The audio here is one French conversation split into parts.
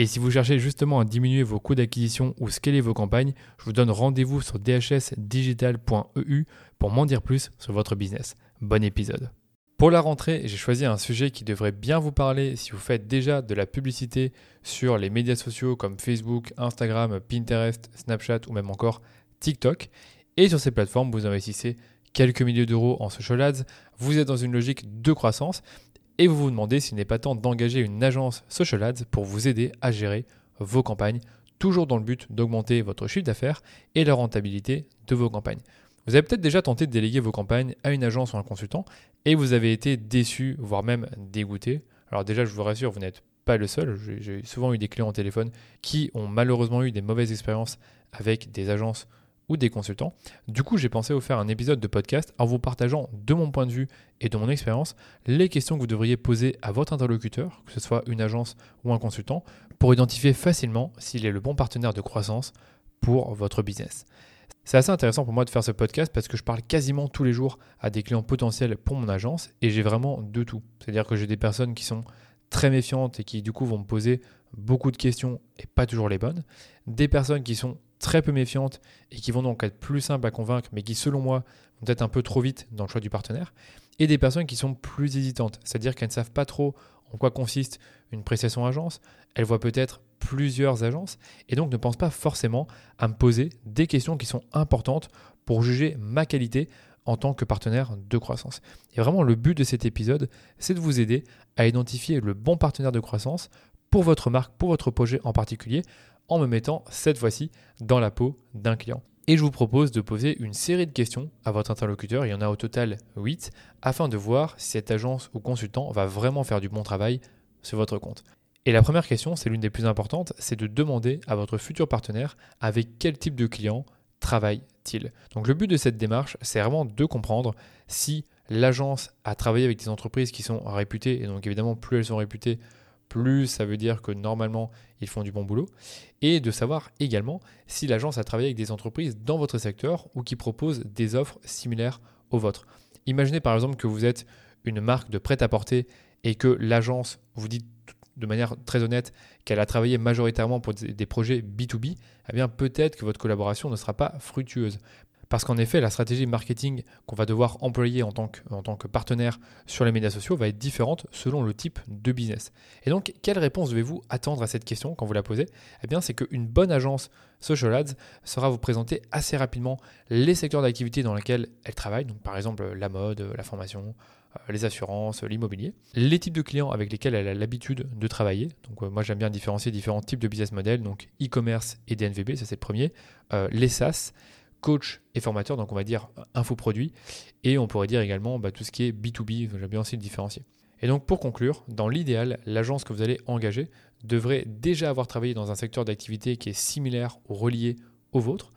Et si vous cherchez justement à diminuer vos coûts d'acquisition ou scaler vos campagnes, je vous donne rendez-vous sur dhsdigital.eu pour m'en dire plus sur votre business. Bon épisode. Pour la rentrée, j'ai choisi un sujet qui devrait bien vous parler si vous faites déjà de la publicité sur les médias sociaux comme Facebook, Instagram, Pinterest, Snapchat ou même encore TikTok. Et sur ces plateformes, vous investissez quelques milliers d'euros en social ads, vous êtes dans une logique de croissance et vous vous demandez s'il n'est pas temps d'engager une agence social ads pour vous aider à gérer vos campagnes, toujours dans le but d'augmenter votre chiffre d'affaires et la rentabilité de vos campagnes. Vous avez peut-être déjà tenté de déléguer vos campagnes à une agence ou un consultant et vous avez été déçu, voire même dégoûté. Alors déjà, je vous rassure, vous n'êtes pas le seul. J'ai souvent eu des clients au téléphone qui ont malheureusement eu des mauvaises expériences avec des agences ou des consultants. Du coup, j'ai pensé vous faire un épisode de podcast en vous partageant de mon point de vue et de mon expérience les questions que vous devriez poser à votre interlocuteur, que ce soit une agence ou un consultant, pour identifier facilement s'il est le bon partenaire de croissance pour votre business. C'est assez intéressant pour moi de faire ce podcast parce que je parle quasiment tous les jours à des clients potentiels pour mon agence et j'ai vraiment de tout. C'est-à-dire que j'ai des personnes qui sont très méfiantes et qui du coup vont me poser beaucoup de questions et pas toujours les bonnes. Des personnes qui sont très peu méfiantes et qui vont donc être plus simples à convaincre, mais qui selon moi vont être un peu trop vite dans le choix du partenaire, et des personnes qui sont plus hésitantes, c'est-à-dire qu'elles ne savent pas trop en quoi consiste une prestation agence, elles voient peut-être plusieurs agences, et donc ne pensent pas forcément à me poser des questions qui sont importantes pour juger ma qualité en tant que partenaire de croissance. Et vraiment, le but de cet épisode, c'est de vous aider à identifier le bon partenaire de croissance pour votre marque, pour votre projet en particulier, en me mettant cette fois-ci dans la peau d'un client. Et je vous propose de poser une série de questions à votre interlocuteur, il y en a au total 8, afin de voir si cette agence ou consultant va vraiment faire du bon travail sur votre compte. Et la première question, c'est l'une des plus importantes, c'est de demander à votre futur partenaire avec quel type de client travaille-t-il. Donc le but de cette démarche, c'est vraiment de comprendre si l'agence a travaillé avec des entreprises qui sont réputées, et donc évidemment plus elles sont réputées, plus ça veut dire que normalement ils font du bon boulot, et de savoir également si l'agence a travaillé avec des entreprises dans votre secteur ou qui proposent des offres similaires aux vôtres. Imaginez par exemple que vous êtes une marque de prêt-à-porter et que l'agence vous dit de manière très honnête qu'elle a travaillé majoritairement pour des projets B2B, eh bien peut-être que votre collaboration ne sera pas fructueuse. Parce qu'en effet, la stratégie marketing qu'on va devoir employer en tant, que, partenaire sur les médias sociaux va être différente selon le type de business. Et donc, quelle réponse devez-vous attendre à cette question quand vous la posez? Eh bien, c'est qu'une bonne agence Social Ads sera vous présenter assez rapidement les secteurs d'activité dans lesquels elle travaille, donc par exemple la mode, la formation, euh, les assurances, l'immobilier, les types de clients avec lesquels elle a l'habitude de travailler. Donc euh, moi j'aime bien différencier différents types de business models, donc e-commerce et DNVB, ça c'est le premier, euh, les SaaS, coach et formateur, donc on va dire infoproduit, et on pourrait dire également bah, tout ce qui est B2B, j'aime bien aussi le différencier. Et donc pour conclure, dans l'idéal, l'agence que vous allez engager devrait déjà avoir travaillé dans un secteur d'activité qui est similaire ou relié au vôtre,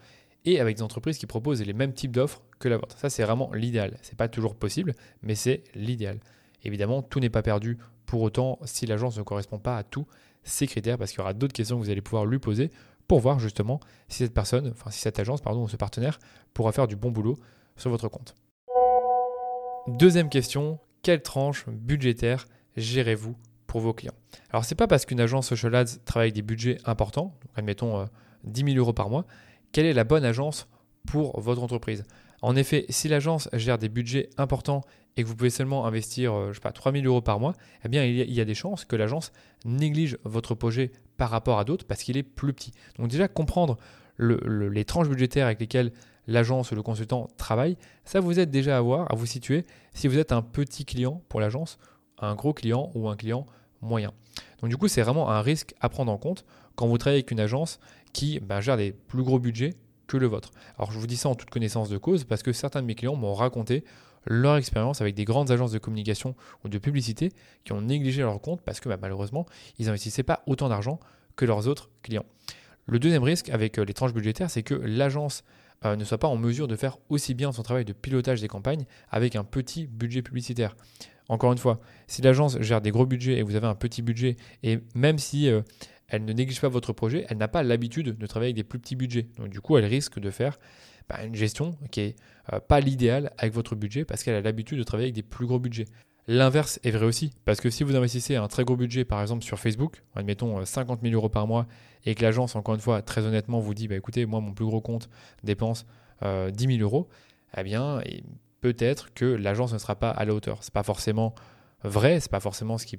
et avec des entreprises qui proposent les mêmes types d'offres que la vôtre. Ça, c'est vraiment l'idéal. Ce n'est pas toujours possible, mais c'est l'idéal. Évidemment, tout n'est pas perdu pour autant si l'agence ne correspond pas à tous ces critères, parce qu'il y aura d'autres questions que vous allez pouvoir lui poser pour voir justement si cette personne, enfin si cette agence, pardon, ou ce partenaire pourra faire du bon boulot sur votre compte. Deuxième question, quelle tranche budgétaire gérez-vous pour vos clients? Alors c'est pas parce qu'une agence social ads travaille avec des budgets importants, admettons 10 euh, 000 euros par mois, quelle est la bonne agence pour votre entreprise. En effet, si l'agence gère des budgets importants et que vous pouvez seulement investir, euh, je sais pas, 3000 euros par mois, eh bien, il y a des chances que l'agence néglige votre projet par rapport à d'autres parce qu'il est plus petit. Donc déjà, comprendre les tranches budgétaires avec lesquelles l'agence ou le consultant travaille, ça vous aide déjà à voir, à vous situer si vous êtes un petit client pour l'agence, un gros client ou un client moyen. Donc du coup, c'est vraiment un risque à prendre en compte quand vous travaillez avec une agence qui bah, gère des plus gros budgets le vôtre. Alors je vous dis ça en toute connaissance de cause parce que certains de mes clients m'ont raconté leur expérience avec des grandes agences de communication ou de publicité qui ont négligé leur compte parce que bah, malheureusement, ils n'investissaient pas autant d'argent que leurs autres clients. Le deuxième risque avec euh, les tranches budgétaires, c'est que l'agence euh, ne soit pas en mesure de faire aussi bien son travail de pilotage des campagnes avec un petit budget publicitaire. Encore une fois, si l'agence gère des gros budgets et vous avez un petit budget, et même si euh, elle ne néglige pas votre projet, elle n'a pas l'habitude de travailler avec des plus petits budgets. Donc du coup, elle risque de faire bah, une gestion qui n'est pas l'idéal avec votre budget parce qu'elle a l'habitude de travailler avec des plus gros budgets. L'inverse est vrai aussi, parce que si vous investissez un très gros budget, par exemple sur Facebook, admettons 50 euh, 000 euros par mois, et que l'agence, encore une fois, très honnêtement, vous dit, bah, écoutez, moi, mon plus gros compte dépense 10 euh, 000 euros, eh bien, peut-être que l'agence ne sera pas à la hauteur. Ce n'est pas forcément vrai, ce n'est pas forcément ce qui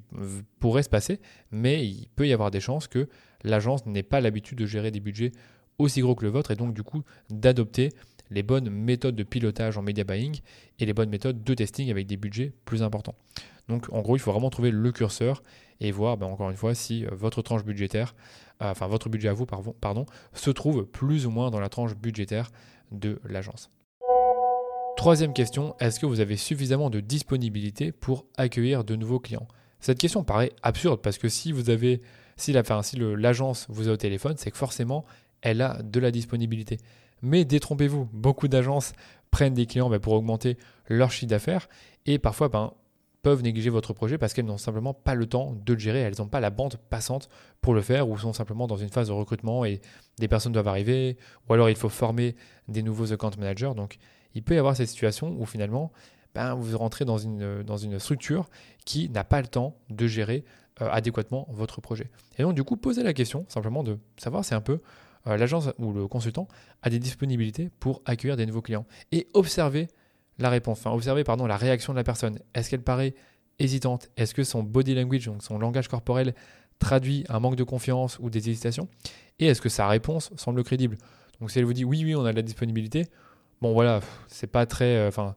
pourrait se passer, mais il peut y avoir des chances que l'agence n'ait pas l'habitude de gérer des budgets aussi gros que le vôtre, et donc du coup d'adopter les bonnes méthodes de pilotage en media buying et les bonnes méthodes de testing avec des budgets plus importants. Donc en gros, il faut vraiment trouver le curseur et voir, ben, encore une fois, si euh, votre tranche budgétaire, euh, enfin votre budget à vous, pardon, se trouve plus ou moins dans la tranche budgétaire de l'agence. Troisième question, est-ce que vous avez suffisamment de disponibilité pour accueillir de nouveaux clients? Cette question paraît absurde parce que si vous avez, si l'agence vous a au téléphone, c'est que forcément elle a de la disponibilité. Mais détrompez-vous, beaucoup d'agences prennent des clients ben, pour augmenter leur chiffre d'affaires et parfois ben, peuvent négliger votre projet parce qu'elles n'ont simplement pas le temps de le gérer, elles n'ont pas la bande passante pour le faire ou sont simplement dans une phase de recrutement et des personnes doivent arriver ou alors il faut former des nouveaux account managers. Il peut y avoir cette situation où finalement ben, vous rentrez dans une, dans une structure qui n'a pas le temps de gérer euh, adéquatement votre projet. Et donc du coup, posez la question simplement de savoir c'est un peu euh, l'agence ou le consultant a des disponibilités pour accueillir des nouveaux clients et observer la réponse, enfin observer pardon, la réaction de la personne. Est-ce qu'elle paraît hésitante? Est-ce que son body language, donc son langage corporel, traduit un manque de confiance ou des hésitations? Et est-ce que sa réponse semble crédible? Donc si elle vous dit oui, oui, on a de la disponibilité, bon voilà, c'est pas très. Euh, enfin,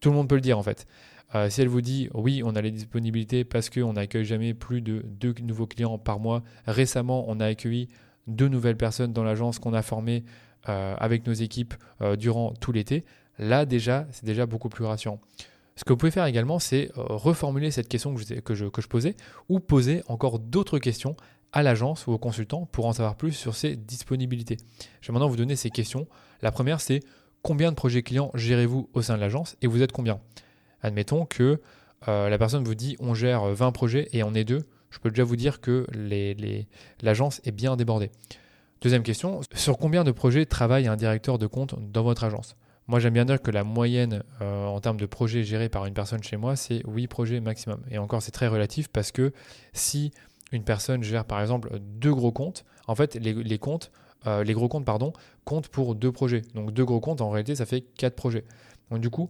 tout le monde peut le dire en fait. Euh, si elle vous dit oui, on a les disponibilités parce qu'on n'accueille jamais plus de deux nouveaux clients par mois, récemment on a accueilli deux nouvelles personnes dans l'agence qu'on a formées euh, avec nos équipes durant tout l'été, là déjà, c'est déjà beaucoup plus rassurant. Ce que vous pouvez faire également, c'est reformuler cette question que je, que, je, posais ou poser encore d'autres questions à l'agence ou au consultant pour en savoir plus sur ses disponibilités. Je vais maintenant vous donner ces questions. La première, c'est combien de projets clients gérez-vous au sein de l'agence et vous êtes combien? Admettons que la personne vous dit on gère 20 projets et on est deux je peux déjà vous dire que l'agence est bien débordée. Deuxième question, sur combien de projets travaille un directeur de compte dans votre agence? Moi j'aime bien dire que la moyenne euh, en termes de projets gérés par une personne chez moi, c'est 8 projets maximum. Et encore c'est très relatif parce que si une personne gère par exemple deux gros comptes, en fait les, comptes, euh, les gros comptes pardon, comptent pour deux projets. Donc deux gros comptes en réalité ça fait quatre projets. Donc du coup,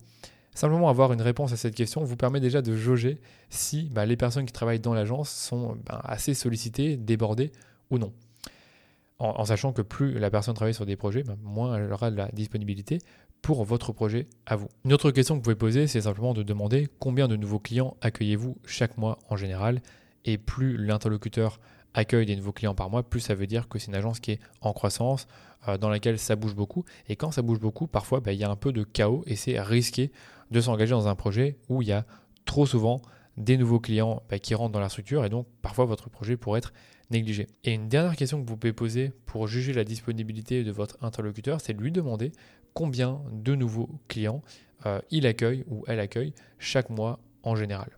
Simplement avoir une réponse à cette question vous permet déjà de jauger si bah, les personnes qui travaillent dans l'agence sont bah, assez sollicitées, débordées ou non. En, sachant que plus la personne travaille sur des projets, bah, moins elle aura de la disponibilité pour votre projet à vous. Une autre question que vous pouvez poser, c'est simplement de demander combien de nouveaux clients accueillez-vous chaque mois en général. Et plus l'interlocuteur accueille des nouveaux clients par mois, plus ça veut dire que c'est une agence qui est en croissance, euh, dans laquelle ça bouge beaucoup. Et quand ça bouge beaucoup, parfois, il y a un peu de chaos et c'est risqué de s'engager dans un projet où il y a trop souvent des nouveaux clients bah, qui rentrent dans la structure et donc parfois votre projet pourrait être négligé. Et une dernière question que vous pouvez poser pour juger la disponibilité de votre interlocuteur, c'est de lui demander combien de nouveaux clients euh, il accueille ou elle accueille chaque mois en général.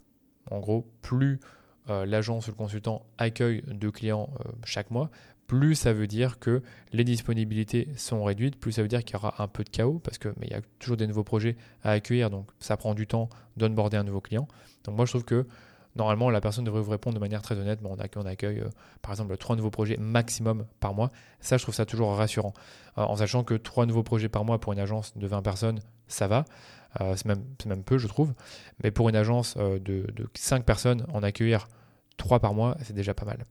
En gros, plus l'agence ou le consultant accueille de clients euh, chaque mois, plus ça veut dire que les disponibilités sont réduites, plus ça veut dire qu'il y aura un peu de chaos, parce qu'il y a toujours des nouveaux projets à accueillir, donc ça prend du temps d'onboarder un nouveau client. Donc moi je trouve que normalement la personne devrait vous répondre de manière très honnête, on accueille, euh, par exemple trois nouveaux projets maximum par mois. Ça je trouve ça toujours rassurant, euh, en sachant que trois nouveaux projets par mois pour une agence de 20 personnes, ça va. Euh, c'est même, peu je trouve. Mais pour une agence de, de 5 personnes, en accueillir 3 par mois, c'est déjà pas mal.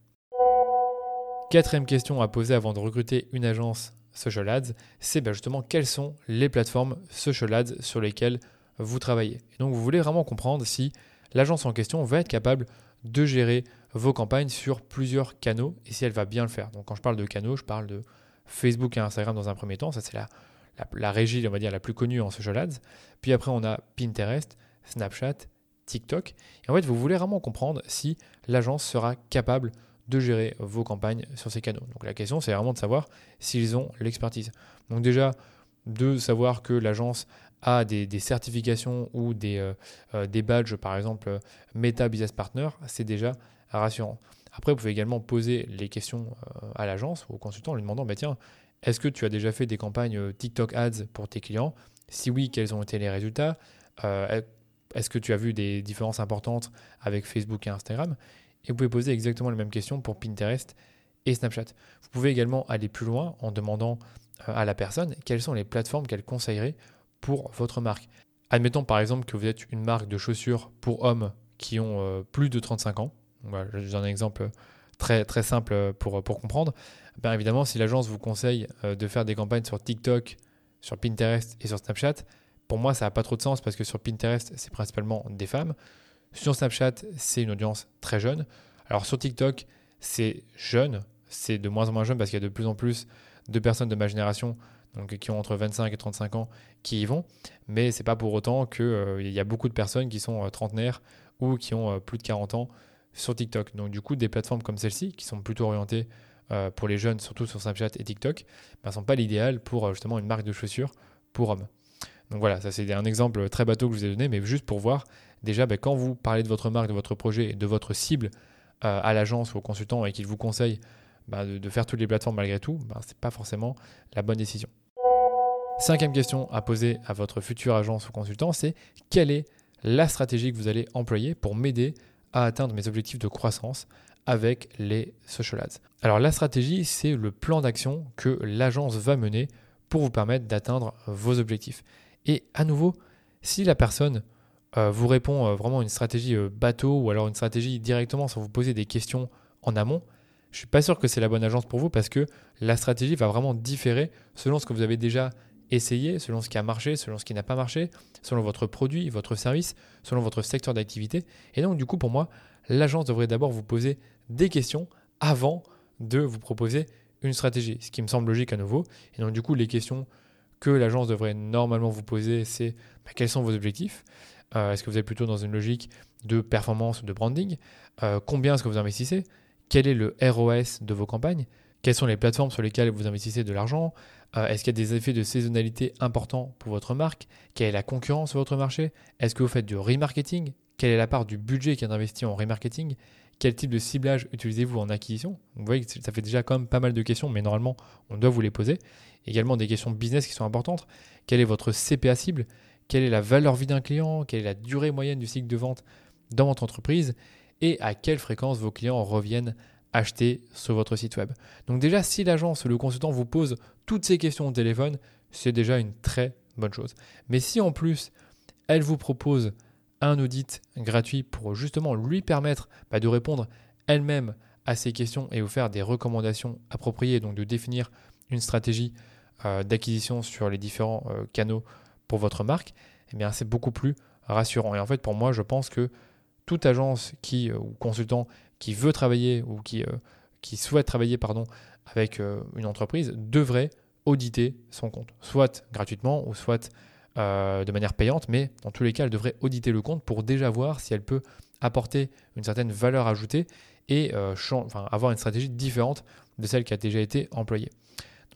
Quatrième question à poser avant de recruter une agence social ads, c'est bah, justement quelles sont les plateformes social ads sur lesquelles vous travaillez? Donc vous voulez vraiment comprendre si l'agence en question va être capable de gérer vos campagnes sur plusieurs canaux et si elle va bien le faire. Donc quand je parle de canaux, je parle de Facebook et Instagram dans un premier temps, ça c'est la, la, régie, on va dire, la plus connue en social ads. Puis après on a Pinterest, Snapchat, TikTok. Et en fait, vous voulez vraiment comprendre si l'agence sera capable de gérer vos campagnes sur ces canaux. Donc la question, c'est vraiment de savoir s'ils ont l'expertise. Donc déjà, de savoir que l'agence a des, certifications ou des, euh, euh, des, badges, par exemple Meta Business Partner, c'est déjà rassurant. Après, vous pouvez également poser les questions euh, à l'agence ou au consultant en lui demandant, bah, tiens, est-ce que tu as déjà fait des campagnes TikTok Ads pour tes clients? Si oui, quels ont été les résultats? Est-ce que tu as vu des différences importantes avec Facebook et Instagram? Et vous pouvez poser exactement les mêmes questions pour Pinterest et Snapchat. Vous pouvez également aller plus loin en demandant à la personne quelles sont les plateformes qu'elle conseillerait pour votre marque. Admettons par exemple que vous êtes une marque de chaussures pour hommes qui ont euh, plus de 35 ans. Voilà, je un exemple très, très simple pour, pour comprendre. Bien évidemment, si l'agence vous conseille euh, de faire des campagnes sur TikTok, sur Pinterest et sur Snapchat, pour moi, ça n'a pas trop de sens parce que sur Pinterest, c'est principalement des femmes. Sur Snapchat, c'est une audience très jeune. Alors sur TikTok, c'est jeune, c'est de moins en moins jeune parce qu'il y a de plus en plus de personnes de ma génération donc qui ont entre 25 et 35 ans, qui y vont. Mais c'est pas pour autant qu'il euh, y a beaucoup de personnes qui sont euh, trentenaires ou qui ont euh, plus de 40 ans sur TikTok. Donc du coup, des plateformes comme celle-ci, qui sont plutôt orientées pour les jeunes, surtout sur Snapchat et TikTok, ne ben, sont pas l'idéal pour justement une marque de chaussures pour hommes. Donc voilà, ça c'est un exemple très bateau que je vous ai donné, mais juste pour voir, déjà, ben, quand vous parlez de votre marque, de votre projet et de votre cible à l'agence ou au consultant et qu'il vous conseille ben, de, faire toutes les plateformes malgré tout, ce n'est pas forcément la bonne décision. Cinquième question à poser à votre future agence ou consultant, c'est quelle est la stratégie que vous allez employer pour m'aider à atteindre mes objectifs de croissance avec les social ads. Alors la stratégie, c'est le plan d'action que l'agence va mener pour vous permettre d'atteindre vos objectifs. Et à nouveau, si la personne euh, vous répond euh, vraiment une stratégie euh, bateau ou alors une stratégie directement sans vous poser des questions en amont, je ne suis pas sûr que c'est la bonne agence pour vous parce que la stratégie va vraiment différer selon ce que vous avez déjà essayez selon ce qui a marché, selon ce qui n'a pas marché, selon votre produit, votre service, selon votre secteur d'activité. Et donc, du coup, pour moi, l'agence devrait d'abord vous poser des questions avant de vous proposer une stratégie, ce qui me semble logique à nouveau. Et donc, du coup, les questions que l'agence devrait normalement vous poser, c'est bah, quels sont vos objectifs? Euh, Est-ce que vous êtes plutôt dans une logique de performance ou de branding? Euh, Combien est-ce que vous investissez? Quel est le ROS de vos campagnes? Quelles sont les plateformes sur lesquelles vous investissez de l'argent euh, est-ce qu'il y a des effets de saisonnalité importants pour votre marque Quelle est la concurrence sur votre marché Est-ce que vous faites du remarketing Quelle est la part du budget qui est investi en remarketing Quel type de ciblage utilisez-vous en acquisition? Vous voyez que ça fait déjà quand même pas mal de questions, mais normalement, on doit vous les poser. Également des questions business qui sont importantes. Quel est votre CPA cible? Quelle est la valeur vie d'un client? Quelle est la durée moyenne du cycle de vente dans votre entreprise? Et à quelle fréquence vos clients reviennent acheter sur votre site web. Donc déjà, si l'agence ou le consultant vous pose toutes ces questions au téléphone, c'est déjà une très bonne chose. Mais si en plus, elle vous propose un audit gratuit pour justement lui permettre bah, de répondre elle-même à ces questions et vous faire des recommandations appropriées, donc de définir une stratégie euh, d'acquisition sur les différents euh, canaux pour votre marque, eh c'est beaucoup plus rassurant. Et en fait, pour moi, je pense que toute agence qui, euh, ou consultant qui veut travailler ou qui, euh, souhaite travailler pardon, avec euh, une entreprise devrait auditer son compte, soit gratuitement ou soit de manière payante, mais dans tous les cas, elle devrait auditer le compte pour déjà voir si elle peut apporter une certaine valeur ajoutée et avoir une stratégie différente de celle qui a déjà été employée.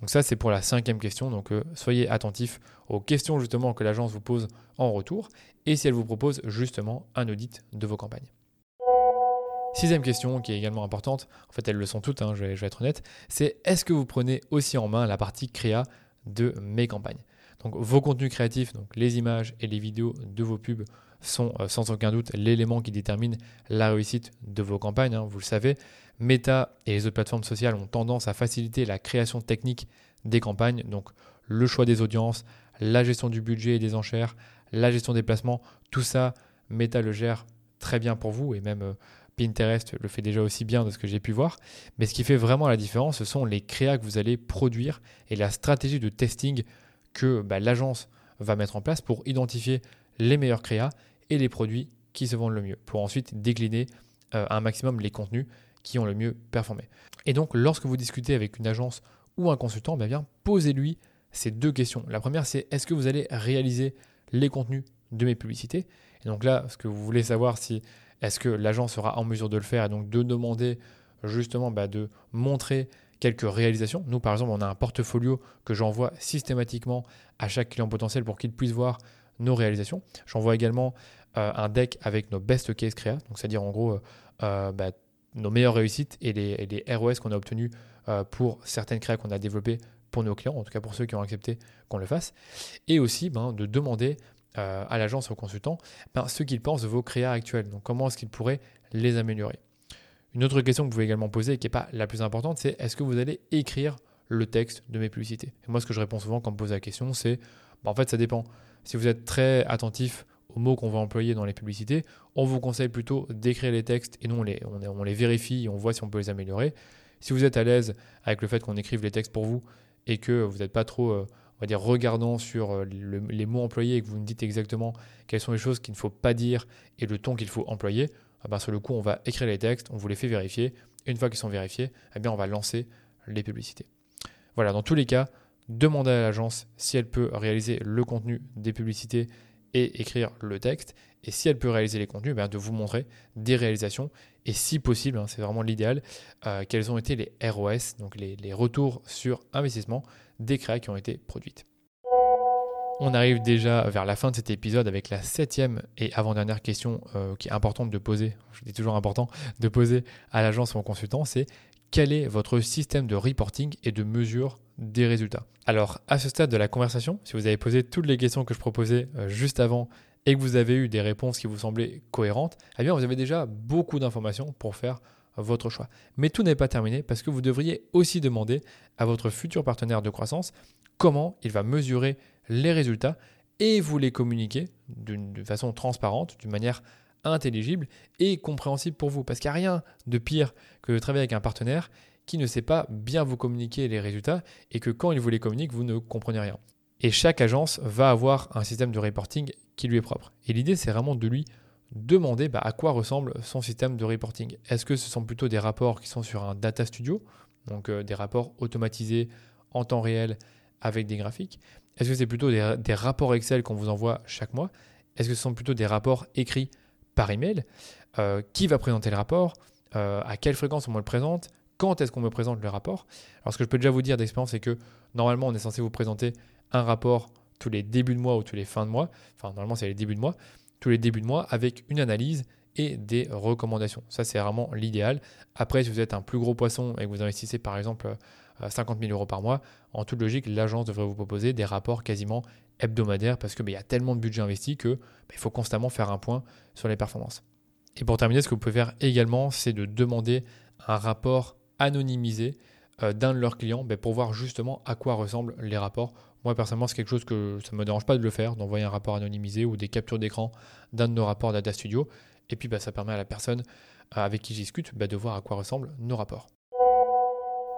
Donc ça, c'est pour la cinquième question. Donc soyez attentifs aux questions justement que l'agence vous pose en retour et si elle vous propose justement un audit de vos campagnes. Sixième question, qui est également importante, en fait elles le sont toutes, hein, je, vais, être honnête, c'est est-ce que vous prenez aussi en main la partie créa de mes campagnes? Donc vos contenus créatifs, donc les images et les vidéos de vos pubs sont euh, sans aucun doute l'élément qui détermine la réussite de vos campagnes, hein, vous le savez. Meta et les autres plateformes sociales ont tendance à faciliter la création technique des campagnes, donc le choix des audiences, la gestion du budget et des enchères, la gestion des placements, tout ça, Meta le gère très bien pour vous et même euh, Pinterest le fait déjà aussi bien de ce que j'ai pu voir. Mais ce qui fait vraiment la différence, ce sont les créas que vous allez produire et la stratégie de testing que bah, l'agence va mettre en place pour identifier les meilleurs créas et les produits qui se vendent le mieux, pour ensuite décliner euh, un maximum les contenus qui ont le mieux performé. Et donc, lorsque vous discutez avec une agence ou un consultant, bah, posez-lui ces deux questions. La première, c'est est-ce que vous allez réaliser les contenus de mes publicités? Et donc là, ce que vous voulez savoir, si est-ce que l'agence sera en mesure de le faire et donc de demander justement bah, de montrer quelques réalisations? Nous, par exemple, on a un portfolio que j'envoie systématiquement à chaque client potentiel pour qu'il puisse voir nos réalisations. J'envoie également euh, un deck avec nos best case créa, donc c'est-à-dire en gros euh, bah, nos meilleures réussites et les, ROS qu'on a obtenus euh, pour certaines créas qu'on a développées pour nos clients, en tout cas pour ceux qui ont accepté qu'on le fasse, et aussi ben, de demander à l'agence, au consultant, ben, ce qu'ils pensent de vos créas actuels, donc comment est-ce qu'ils pourraient les améliorer? Une autre question que vous pouvez également poser, qui n'est pas la plus importante, c'est est-ce que vous allez écrire le texte de mes publicités? Moi, ce que je réponds souvent quand on me pose la question, c'est ben, en fait, ça dépend. Si vous êtes très attentif aux mots qu'on va employer dans les publicités, on vous conseille plutôt d'écrire les textes et nous on les, on, les vérifie et on voit si on peut les améliorer. Si vous êtes à l'aise avec le fait qu'on écrive les textes pour vous et que vous n'êtes pas trop, euh, on va dire, regardant sur euh, les mots employés et que vous nous dites exactement quelles sont les choses qu'il ne faut pas dire et le ton qu'il faut employer, ah ben, sur le coup, on va écrire les textes, on vous les fait vérifier. Et une fois qu'ils sont vérifiés, eh bien, on va lancer les publicités. Voilà, dans tous les cas, demandez à l'agence si elle peut réaliser le contenu des publicités et écrire le texte. Et si elle peut réaliser les contenus, ben, de vous montrer des réalisations. Et si possible, hein, c'est vraiment l'idéal, euh, quels ont été les ROS, donc les, retours sur investissement des créas qui ont été produites. On arrive déjà vers la fin de cet épisode avec la septième et avant-dernière question euh, qui est importante de poser, je dis toujours important, de poser à l'agence ou au consultant, c'est quel est votre système de reporting et de mesure des résultats? Alors, à ce stade de la conversation, si vous avez posé toutes les questions que je proposais euh, juste avant et que vous avez eu des réponses qui vous semblaient cohérentes, eh bien, vous avez déjà beaucoup d'informations pour faire votre choix. Mais tout n'est pas terminé parce que vous devriez aussi demander à votre futur partenaire de croissance comment il va mesurer les résultats et vous les communiquer d'une façon transparente, d'une manière intelligible et compréhensible pour vous. Parce qu'il n'y a rien de pire que de travailler avec un partenaire qui ne sait pas bien vous communiquer les résultats et que quand il vous les communique, vous ne comprenez rien. Et chaque agence va avoir un système de reporting qui lui est propre. Et l'idée, c'est vraiment de lui demander bah, à quoi ressemble son système de reporting. Est-ce que ce sont plutôt des rapports qui sont sur un data studio, donc euh, des rapports automatisés en temps réel avec des graphiques? Est-ce que c'est plutôt des, rapports Excel qu'on vous envoie chaque mois? Est-ce que ce sont plutôt des rapports écrits par email? Euh, Qui va présenter le rapport? Euh, À quelle fréquence on me le présente? Quand est-ce qu'on me présente le rapport? Alors ce que je peux déjà vous dire d'expérience, c'est que normalement on est censé vous présenter un rapport tous les débuts de mois ou tous les fins de mois, enfin normalement c'est les débuts de mois, tous les débuts de mois avec une analyse et des recommandations. Ça c'est vraiment l'idéal. Après si vous êtes un plus gros poisson et que vous investissez par exemple 50 000 euros par mois, en toute logique l'agence devrait vous proposer des rapports quasiment hebdomadaires parce qu'il bah, y a tellement de budget investi que bah, il faut constamment faire un point sur les performances. Et pour terminer, ce que vous pouvez faire également, c'est de demander un rapport anonymisé euh, d'un de leurs clients ben, pour voir justement à quoi ressemblent les rapports. Moi personnellement, c'est quelque chose que ça ne me dérange pas de le faire, d'envoyer un rapport anonymisé ou des captures d'écran d'un de nos rapports Data Studio. Et puis ben, ça permet à la personne euh, avec qui je discute ben, de voir à quoi ressemblent nos rapports.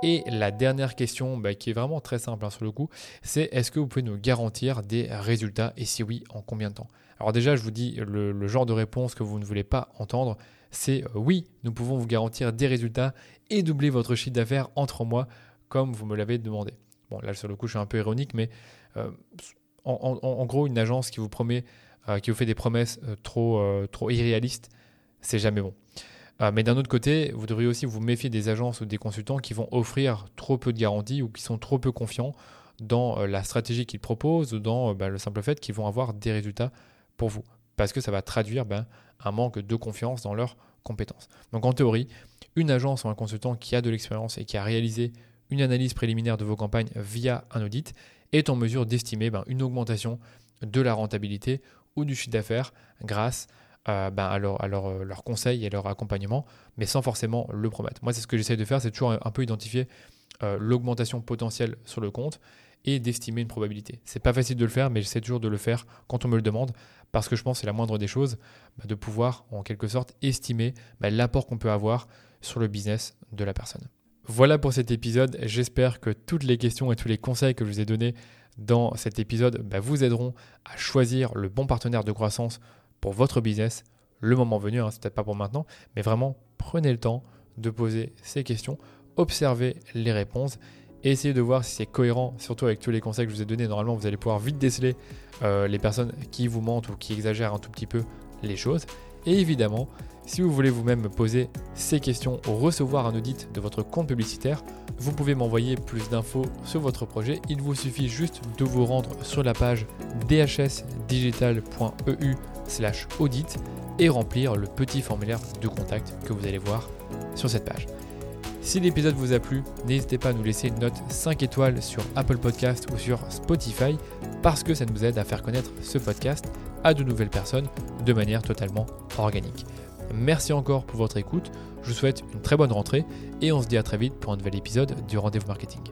Et la dernière question, qui est vraiment très simple hein, sur le coup, c'est est-ce que vous pouvez nous garantir des résultats et si oui, en combien de temps? Alors déjà, je vous dis le, genre de réponse que vous ne voulez pas entendre, c'est euh, oui, nous pouvons vous garantir des résultats et doubler votre chiffre d'affaires en trois mois, comme vous me l'avez demandé. Bon, là, sur le coup, je suis un peu ironique, mais euh, en, gros, une agence qui vous promet, euh, qui vous fait des promesses trop, trop irréalistes, c'est jamais bon. mais d'un autre côté, vous devriez aussi vous méfier des agences ou des consultants qui vont offrir trop peu de garanties ou qui sont trop peu confiants dans la stratégie qu'ils proposent ou dans bah, le simple fait qu'ils vont avoir des résultats pour vous. Parce que ça va traduire ben, un manque de confiance dans leurs compétences. Donc en théorie, une agence ou un consultant qui a de l'expérience et qui a réalisé une analyse préliminaire de vos campagnes via un audit est en mesure d'estimer ben, une augmentation de la rentabilité ou du chiffre d'affaires grâce euh, ben, à, leur, euh, leur, conseil et leur accompagnement, mais sans forcément le promettre. Moi, c'est ce que j'essaie de faire, c'est toujours un, peu identifier euh, l'augmentation potentielle sur le compte et d'estimer une probabilité. C'est pas facile de le faire, mais j'essaie toujours de le faire quand on me le demande parce que je pense que c'est la moindre des choses bah, de pouvoir en quelque sorte estimer l'apport qu'on peut avoir sur le business de la personne. Voilà pour cet épisode. J'espère que toutes les questions et tous les conseils que je vous ai donnés dans cet épisode bah, vous aideront à choisir le bon partenaire de croissance pour votre business le moment venu. Hein, c'est peut-être pas pour maintenant, mais vraiment prenez le temps de poser ces questions, observez les réponses essayez de voir si c'est cohérent, surtout avec tous les conseils que je vous ai donnés. Normalement, vous allez pouvoir vite déceler euh, les personnes qui vous mentent ou qui exagèrent un tout petit peu les choses. Et évidemment, si vous voulez vous-même poser ces questions ou recevoir un audit de votre compte publicitaire, vous pouvez m'envoyer plus d'infos sur votre projet. Il vous suffit juste de vous rendre sur la page dhsdigital.eu slash audit et remplir le petit formulaire de contact que vous allez voir sur cette page. Si l'épisode vous a plu, n'hésitez pas à nous laisser une note 5 étoiles sur Apple Podcast ou sur Spotify parce que ça nous aide à faire connaître ce podcast à de nouvelles personnes de manière totalement organique. Merci encore pour votre écoute, je vous souhaite une très bonne rentrée et on se dit à très vite pour un nouvel épisode du Rendez-vous Marketing.